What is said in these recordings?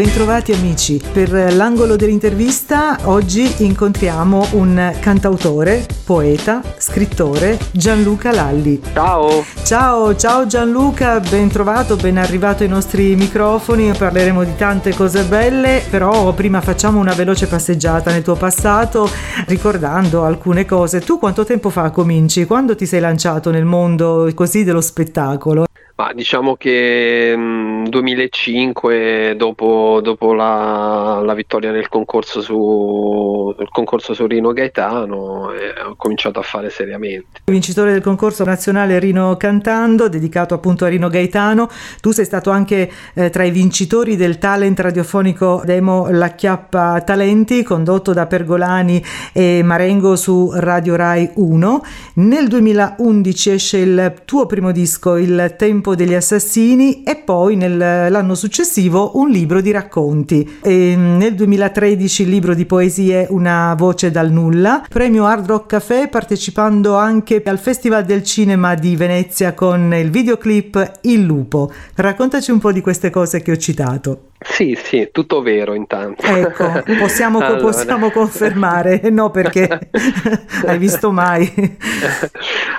bentrovati amici. Per l'angolo dell'intervista oggi incontriamo un cantautore, poeta, scrittore, Gianluca Lalli. Ciao! Ciao, ciao Gianluca, ben trovato, ben arrivato ai nostri microfoni, parleremo di tante cose belle, però prima facciamo una veloce passeggiata nel tuo passato ricordando alcune cose. Tu quanto tempo fa cominci? Quando ti sei lanciato nel mondo così dello spettacolo? Ma diciamo che nel 2005, dopo, dopo la, la, vittoria nel concorso su, nel concorso su Rino Gaetano, eh, ho cominciato a fare seriamente. Vincitore del concorso nazionale Rino Cantando, dedicato appunto a Rino Gaetano, tu sei stato anche eh, tra i vincitori del talent radiofonico demo La Chiappa Talenti, condotto da Pergolani e Marengo su Radio Rai 1. Nel 2011 esce il tuo primo disco, Il Tempo Campo degli Assassini e poi nell'anno successivo un libro di racconti. E nel 2013 il libro di poesie Una voce dal nulla, premio Hard Rock Café partecipando anche al Festival del Cinema di Venezia con il videoclip Il lupo. Raccontaci un po' di queste cose che ho citato. Sì, sì, tutto vero intanto. Ecco, possiamo, allora. possiamo confermare, no perché hai visto mai.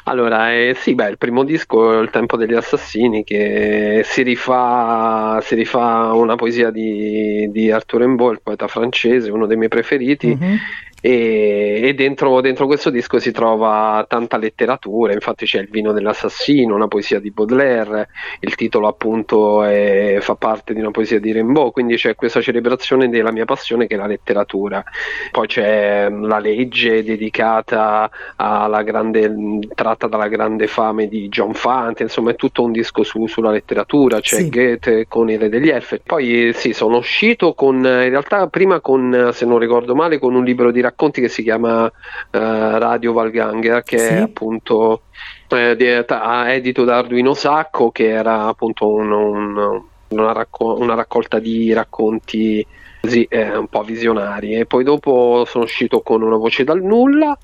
allora, eh, sì, beh, il primo disco è Il tempo degli assassini che si rifà, si rifà una poesia di, di Arthur Rimbaud, il poeta francese, uno dei miei preferiti. Mm-hmm e, e dentro, dentro, questo disco si trova tanta letteratura, infatti c'è il vino dell'assassino, una poesia di Baudelaire, il titolo appunto è, fa parte di una poesia di Rimbaud, quindi c'è questa celebrazione della mia passione che è la letteratura. Poi c'è la legge dedicata alla grande, tratta dalla grande fame di John Fante, insomma è tutto un disco su, sulla letteratura, c'è sì. Goethe con il Re degli Elfi. Poi sì, sono uscito con, in realtà prima con, se non ricordo male, con un libro di racconti racconti che si chiama uh, Radio Valganger, che sì. è appunto eh, edito da Arduino Sacco, che era appunto un, un, una, racco- una, raccolta di racconti così eh, un po' visionari. E poi dopo sono uscito con una voce dal nulla.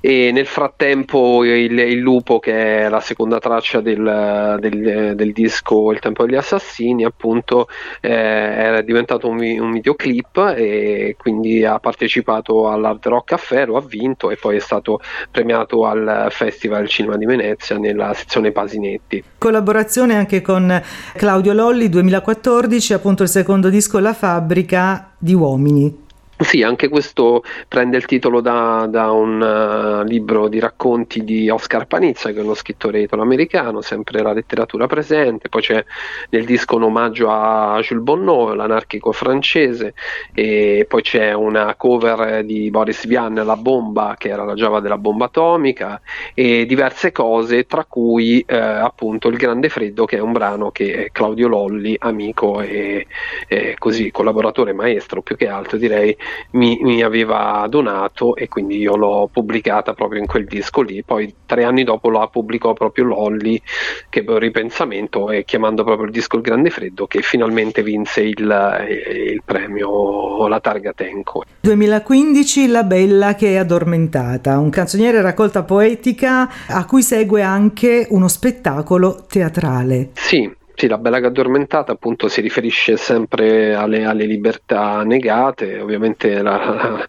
E nel frattempo il, il lupo che è la seconda traccia del, del, del, disco Il tempo degli assassini appunto eh, era diventato un, un, videoclip. E quindi ha partecipato all'Hard Rock Café lo ha vinto e poi è stato premiato al Festival Cinema di Venezia nella sezione Pasinetti. Collaborazione anche con Claudio Lolli 2014 appunto il secondo disco La Fabbrica di uomini. Sì, anche questo prende il titolo da, da un uh, libro di racconti di Oscar Panizza, che è uno scrittore italo-americano, sempre la letteratura presente, poi c'è nel disco un omaggio a Jules Bonnot, l'anarchico francese, e poi c'è una cover di Boris Vian, La bomba, che era la Java della bomba atomica, e diverse cose, tra cui eh, appunto Il Grande Freddo, che è un brano che Claudio Lolli, amico e, e così collaboratore maestro più che altro direi, mi, mi, aveva donato e quindi io l'ho pubblicata proprio in quel disco lì. Poi tre anni dopo la pubblicò proprio Lolly, che per ripensamento e chiamando proprio il disco Il Grande Freddo, che finalmente vinse il, il premio La Targa Tenco. 2015 La Bella che è addormentata, un canzoniere raccolta poetica a cui segue anche uno spettacolo teatrale. Sì, sì, la bella che addormentata appunto si riferisce sempre alle, alle libertà negate, ovviamente la,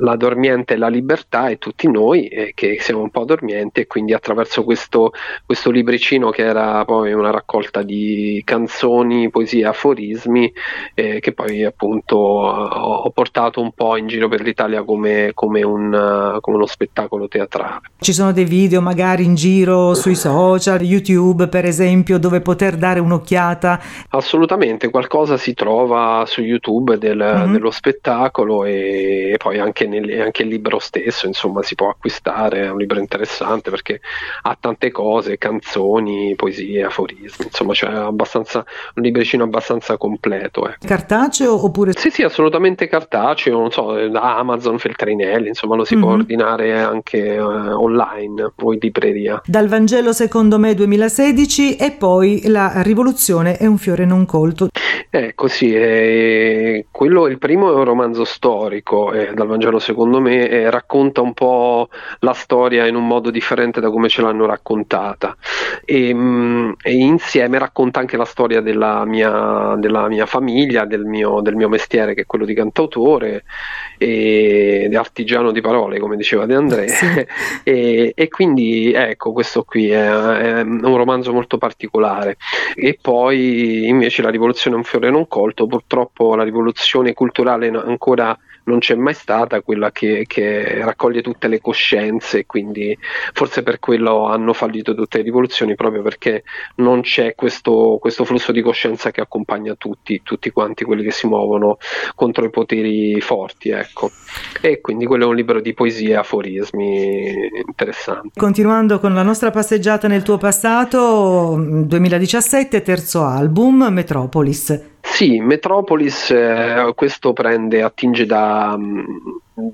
la dormiente è la libertà e tutti noi eh, che siamo un po' dormienti e quindi attraverso questo, questo libricino che era poi una raccolta di canzoni, poesie, aforismi eh, che poi appunto ho, ho, portato un po' in giro per l'Italia come, come, un, come uno spettacolo teatrale. Ci sono dei video magari in giro sui social, YouTube per esempio, dove poter dare un'occhiata? Assolutamente, qualcosa si trova su YouTube del, mm-hmm. dello spettacolo e poi anche, nel, anche, il libro stesso insomma si può acquistare, è un libro interessante perché ha tante cose, canzoni, poesie, aforismi, insomma c'è abbastanza, un libricino abbastanza completo. Eh. Cartaceo oppure? Sì sì assolutamente cartaceo, non so, da Amazon, Feltrinelli, insomma lo si mm-hmm. può mhm. ordinare anche eh, online o in libreria. Dal Vangelo secondo me 2016 e poi La rivoluzione è un fiore non colto. Ecco sì, eh, quello, il primo è un romanzo storico, eh, dal Vangelo secondo me, eh, racconta un po' la storia in un modo differente da come ce l'hanno raccontata. E, mh, mm, e insieme racconta anche la storia della mia, della mia famiglia, del mio, del mio, mestiere che è quello di cantautore e artigiano di parole come diceva De André. Sì. e, e, quindi ecco questo qui è, è un romanzo molto particolare. E poi invece la rivoluzione è un fiore non colto, purtroppo la rivoluzione culturale ancora non c'è mai stata quella che, che raccoglie tutte le coscienze, quindi forse per quello hanno fallito tutte le rivoluzioni, proprio perché non c'è questo, questo flusso di coscienza che accompagna tutti, tutti quanti quelli che si muovono contro i poteri forti. Ecco. E quindi quello è un libro di poesie e aforismi interessanti. Continuando con la nostra passeggiata nel tuo passato, 2017, terzo album, Metropolis. Sì, Metropolis, eh, questo prende, attinge da,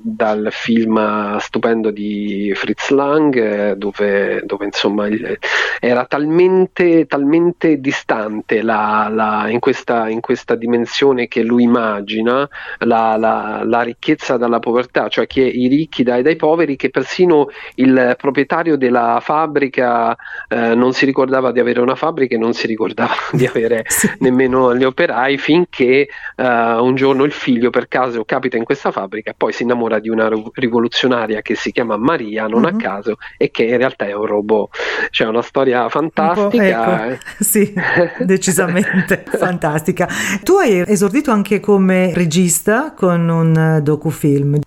dal film stupendo di Fritz Lang dove, dove insomma era talmente, talmente distante la, la, in, questa, in, questa, dimensione che lui immagina la, la, ricchezza dalla povertà, cioè che i ricchi dai, dai poveri che persino il proprietario della fabbrica eh, non si ricordava di avere una fabbrica e non si ricordava di avere sì. nemmeno gli operai finché eh, un giorno il figlio per caso capita in questa fabbrica e poi si innamora innamora di una rivoluzionaria che si chiama Maria, non uh-huh. a mhm. caso, e che in realtà è un robot. C'è una storia fantastica. Ecco. Eh. Sì, decisamente fantastica. Tu hai esordito anche come regista con un docufilm.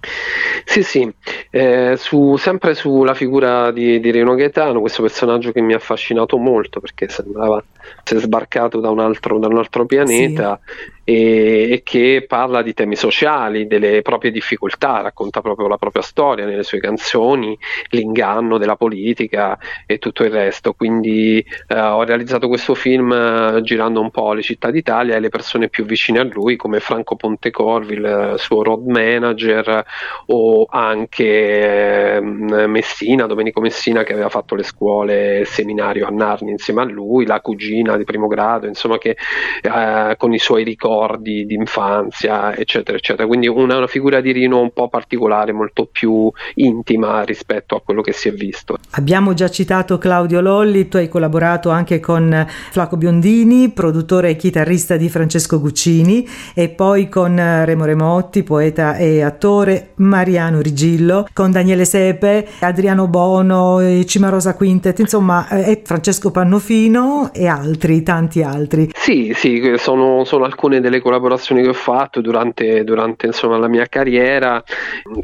Sì, sì, eh, su, sempre sulla figura di, di Rino Gaetano, questo personaggio che mi ha affascinato molto perché sembrava essere sbarcato da un altro, da un altro pianeta. Sì e, che parla di temi sociali, delle proprie difficoltà, racconta proprio la propria storia nelle sue canzoni, l'inganno della politica e tutto il resto. Quindi eh, ho realizzato questo film eh, girando un po' le città d'Italia e le persone più vicine a lui, come Franco Pontecorvi, il suo road manager, o anche eh, Messina, Domenico Messina, che aveva fatto le scuole, il seminario a Narni insieme a lui, la cugina di primo grado, insomma, che eh, con i suoi ricordi ricordi di infanzia, eccetera, eccetera. Quindi una, una figura di Rino un po' particolare, molto più intima rispetto a quello che si è visto. Abbiamo già citato Claudio Lolli, tu hai collaborato anche con Flaco Biondini, produttore e chitarrista di Francesco Guccini, e poi con Remo Remotti, poeta e attore, Mariano Rigillo, con Daniele Sepe, Adriano Bono, Cimarosa Quintet, insomma, eh, e Francesco Pannofino e altri, tanti altri. Sì, sì, sono, sono alcune delle delle collaborazioni che ho fatto durante, durante insomma, la mia carriera,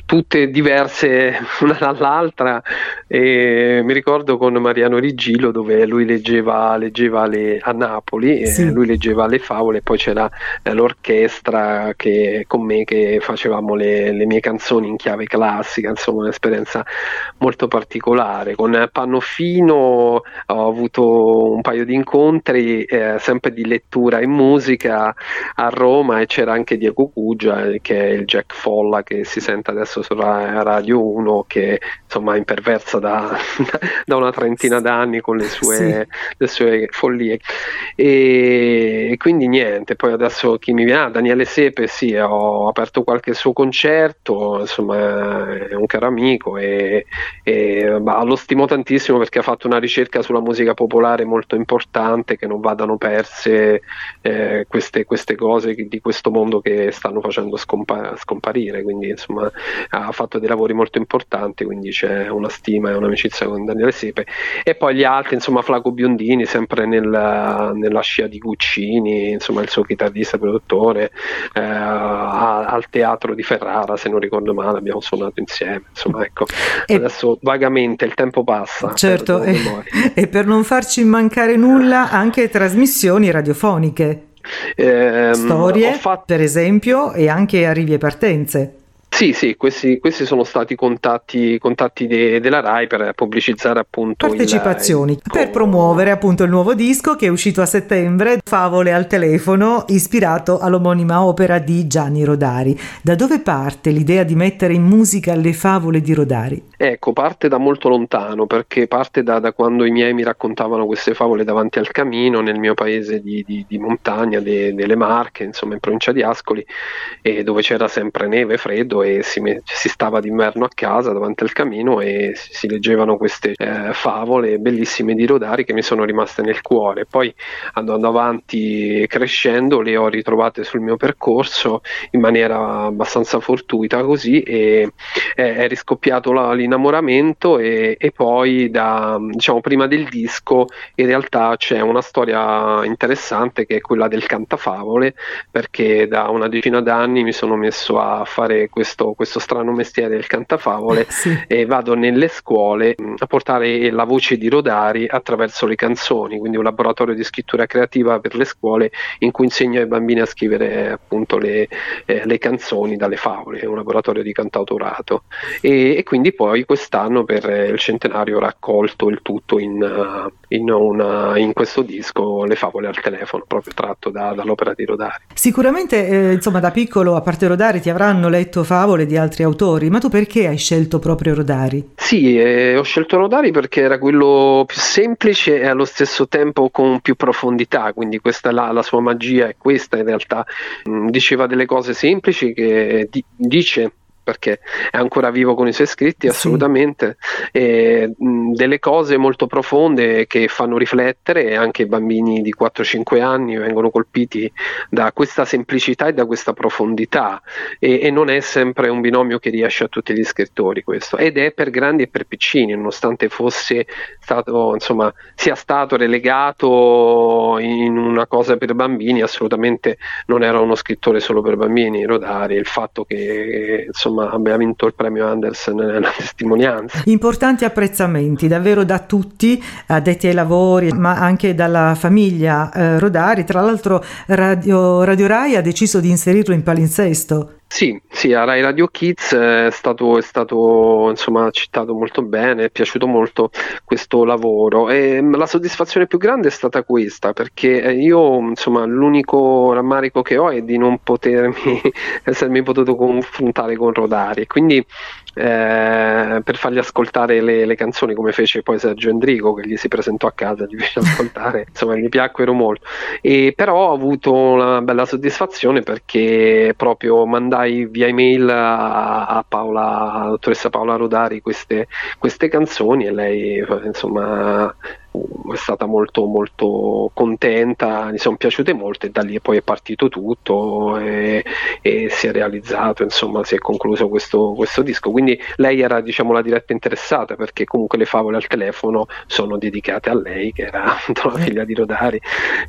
tutte diverse una dall'altra. E mi ricordo con Mariano Rigilo dove lui leggeva, leggeva le, a Napoli, sì. lui leggeva le favole, poi c'era eh, l'orchestra che, con me che facevamo le, le, mie canzoni in chiave classica, insomma un'esperienza molto particolare. Con Pannofino ho avuto un paio di incontri, eh, sempre di lettura e musica, a Roma e c'era anche Diego Cugia che è il Jack Folla che si sente adesso sulla Radio 1 che insomma è imperversa da, da una trentina d'anni con le sue, sì. le sue follie. E, e, quindi niente poi adesso chi mi viene? Ah, Daniele Sepe sì ho aperto qualche suo concerto insomma è un caro amico e, e bah, lo stimo tantissimo perché ha fatto una ricerca sulla musica popolare molto importante che non vadano perse eh, queste, queste cose cose di questo mondo che stanno facendo scompa- scomparire, quindi insomma ha fatto dei lavori molto importanti, quindi c'è una stima e un'amicizia con Daniele Sepe e poi gli altri, insomma Flaco Biondini, sempre nel, nella scia di Guccini, insomma il suo chitarrista produttore, eh, al teatro di Ferrara, se non ricordo male, abbiamo suonato insieme, insomma ecco, e adesso vagamente il tempo passa. Certo, e, e per non farci mancare nulla anche trasmissioni radiofoniche. Eh, Storie, fatto... per esempio, e anche arrivi e partenze. Sì, sì, questi, questi sono stati contatti, contatti de, della RAI per pubblicizzare appunto partecipazioni, il, il... per promuovere appunto il nuovo disco che è uscito a settembre, Favole al telefono, ispirato all'omonima opera di Gianni Rodari. Da dove parte l'idea di mettere in musica le favole di Rodari? Ecco, parte da molto lontano, perché parte da, da quando i miei mi raccontavano queste favole davanti al camino nel mio paese di, di, di montagna, de, delle Marche, insomma in provincia di Ascoli, dove c'era sempre neve, freddo e si, si, stava d'inverno a casa davanti al camino e si, leggevano queste eh, favole bellissime di Rodari che mi sono rimaste nel cuore. Poi andando avanti crescendo le ho ritrovate sul mio percorso in maniera abbastanza fortuita così e è, è riscoppiato la, l'innamoramento e, e poi da, diciamo, prima del disco in realtà c'è una storia interessante che è quella del cantafavole perché da una decina d'anni mi sono messo a fare questo, questo strano mestiere del cantafavole sì. e vado nelle scuole mm, a portare la voce di Rodari attraverso le canzoni, quindi un laboratorio di scrittura creativa per le scuole in cui insegno ai bambini a scrivere appunto le, eh, le canzoni dalle favole, un laboratorio di cantautorato e, e, quindi poi quest'anno per il centenario ho raccolto il tutto in, uh, in, una, in questo disco Le favole al telefono, proprio tratto da, dall'opera di Rodari. Sicuramente eh, insomma da piccolo a parte Rodari ti avranno letto favole di altri autori, ma tu perché hai scelto proprio Rodari? Sì, eh, ho scelto Rodari perché era quello più semplice e allo stesso tempo con più profondità, quindi questa la, la sua magia è questa in realtà. Mm, diceva delle cose semplici che di, dice perché è ancora vivo con i suoi scritti, assolutamente, sì. e, mh, delle cose molto profonde che fanno riflettere e anche i bambini di 4-5 anni vengono colpiti da questa semplicità e da questa profondità. E, e, non è sempre un binomio che riesce a tutti gli scrittori questo. Ed è per grandi e per piccini, nonostante fosse stato, insomma, sia stato relegato in una cosa per bambini, assolutamente non era uno scrittore solo per bambini, Rodari, il fatto che insomma insomma abbia vinto il premio Andersen nella testimonianza. Importanti apprezzamenti davvero da tutti, addetti ai lavori, ma anche dalla famiglia eh, Rodari. Tra l'altro Radio, Radio Rai ha deciso di inserirlo in palinsesto. Sì, sì, a Rai Radio Kids è stato, è stato insomma, citato molto bene, è piaciuto molto questo lavoro e mm, la soddisfazione più grande è stata questa perché eh, io insomma, l'unico rammarico che ho è di non potermi essermi potuto confrontare con Rodari quindi eh, per fargli ascoltare le, le, canzoni come fece poi Sergio Endrico che gli si presentò a casa, gli fece ascoltare, insomma gli piacquero molto. E però ho avuto una bella soddisfazione perché proprio mandai via email a, a Paola, alla dottoressa Paola Rodari queste, queste canzoni e lei insomma è stata molto molto contenta, gli sono piaciute molto e da lì poi è partito tutto e, e si è realizzato, insomma si è concluso questo, questo, disco. Quindi lei era diciamo la diretta interessata perché comunque le favole al telefono sono dedicate a lei che era la figlia di Rodari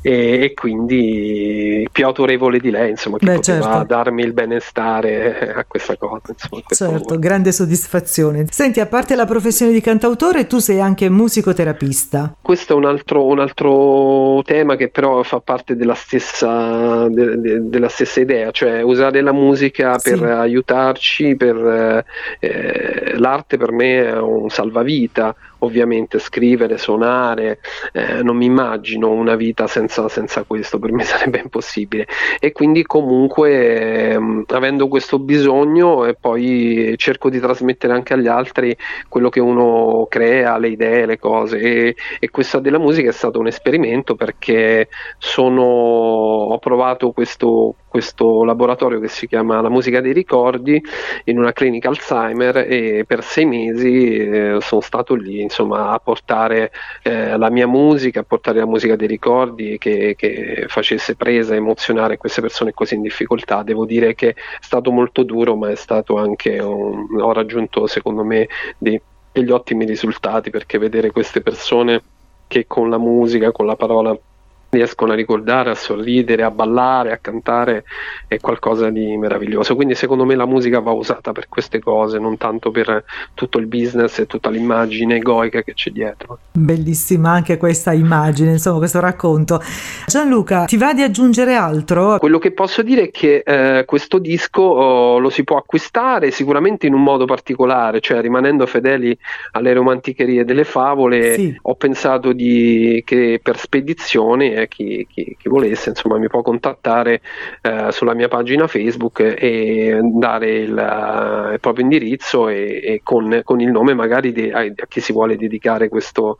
e, e quindi più autorevole di lei insomma che Beh, poteva certo. darmi il benestare a questa cosa. Insomma, certo, lavoro. grande soddisfazione. Senti, a parte la professione di cantautore tu sei anche musicoterapista. Questo è un altro, un altro, tema che però fa parte della stessa, de, de, della stessa idea, cioè usare la musica per sì. aiutarci, per, eh, l'arte per me è un salvavita, ovviamente scrivere, suonare, eh, non mi immagino una vita senza, senza, questo, per me sarebbe impossibile. E quindi comunque ehm, avendo questo bisogno e poi cerco di trasmettere anche agli altri quello che uno crea, le idee, le cose. E, e questa della musica è stato un esperimento perché sono, ho provato questo, questo laboratorio che si chiama La musica dei ricordi in una clinica Alzheimer e per sei mesi eh, sono stato lì insomma, a portare eh, la mia musica, a portare la musica dei ricordi che, che, facesse presa, emozionare queste persone così in difficoltà. Devo dire che è stato molto duro, ma è stato anche un, ho raggiunto secondo me dei, degli ottimi risultati perché vedere queste persone che con la musica, con la parola riescono a ricordare, a sorridere, a ballare, a cantare, è qualcosa di meraviglioso. Quindi secondo me la musica va usata per queste cose, non tanto per tutto il business e tutta l'immagine egoica che c'è dietro. Bellissima anche questa immagine, insomma questo racconto. Gianluca, ti va di aggiungere altro? Quello che posso dire è che eh, questo disco oh, lo si può acquistare sicuramente in un modo particolare, cioè rimanendo fedeli alle romanticherie delle favole, sì. ho pensato di, che per spedizione eh, chi, chi, chi, volesse insomma mi può contattare eh, sulla mia pagina Facebook e dare il, uh, il proprio indirizzo e, e con, con, il nome magari di, a, a, chi si vuole dedicare questo,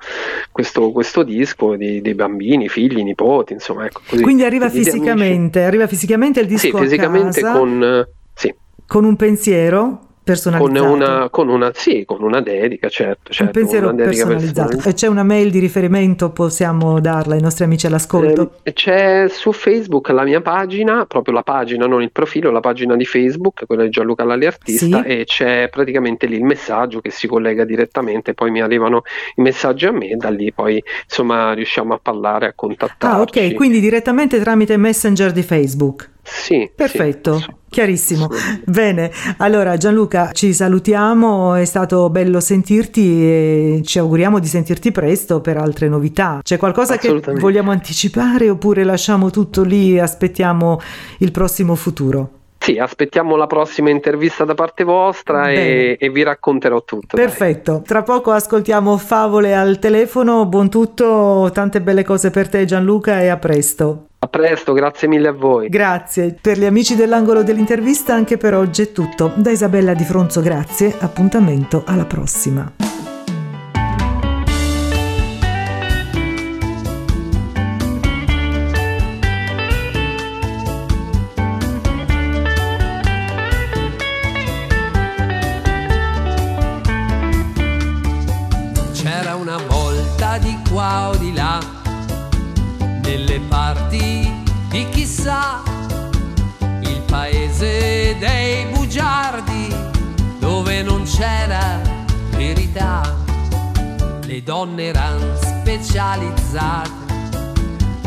questo, questo disco, di, dei bambini, figli, nipoti, insomma. Ecco, così, Quindi arriva fisicamente, arriva fisicamente il disco sì, fisicamente con, sì. con un pensiero personalizzato. Con una, con una, sì, con una dedica, certo. certo un pensiero personalizzato. E c'è una mail di riferimento, possiamo darla ai nostri amici all'ascolto? Eh, c'è su Facebook la mia pagina, proprio la pagina, non il profilo, la pagina di Facebook, quella di Gianluca Lalli Artista, sì. e c'è praticamente lì il messaggio che si collega direttamente, poi mi arrivano i messaggi a me da lì poi insomma riusciamo a parlare, a contattare. Ah, ok, quindi direttamente tramite Messenger di Facebook. Sì. Perfetto. Sì, Chiarissimo. Bene, allora Gianluca ci salutiamo, è stato bello sentirti e ci auguriamo di sentirti presto per altre novità. C'è qualcosa che vogliamo anticipare oppure lasciamo tutto lì e aspettiamo il prossimo futuro? Sì, aspettiamo la prossima intervista da parte vostra e, e, vi racconterò tutto. Perfetto, dai. tra poco ascoltiamo favole al telefono, buon tutto, tante belle cose per te Gianluca e a presto. Presto, grazie mille a voi. Grazie. Per gli amici dell'angolo dell'intervista anche per oggi è tutto. Da Isabella Di Fronzo grazie, appuntamento alla prossima. Le donne erano specializzate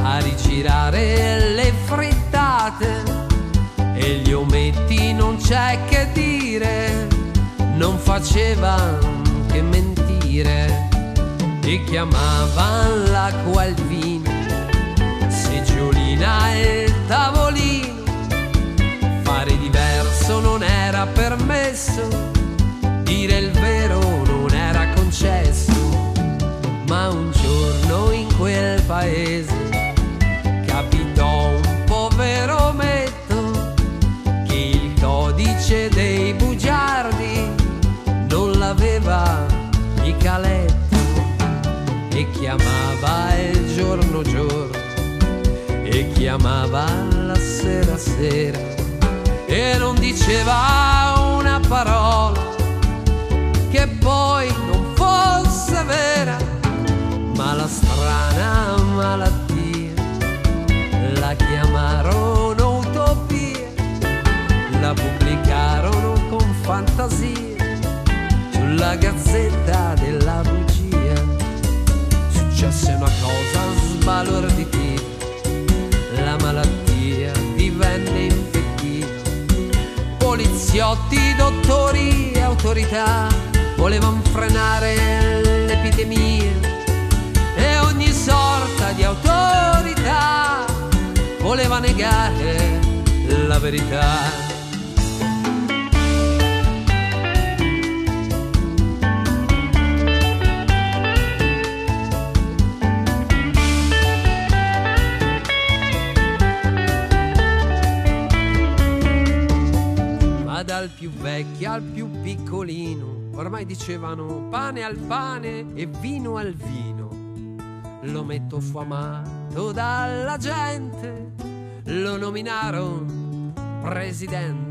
a rigirare le frittate e gli ometti non c'è che dire, non facevano che mentire e chiamavano l'acqua il vino seggiolina e tavolino. Fare diverso non era permesso, chiamava il giorno giorno e chiamava la sera sera e non diceva una parola che poi Poliziotti, dottori e autorità volevano frenare l'epidemia e ogni sorta di autorità voleva negare la verità. Ormai dicevano pane al pane e vino al vino. Lo metto fuamato dalla gente, lo nominarono presidente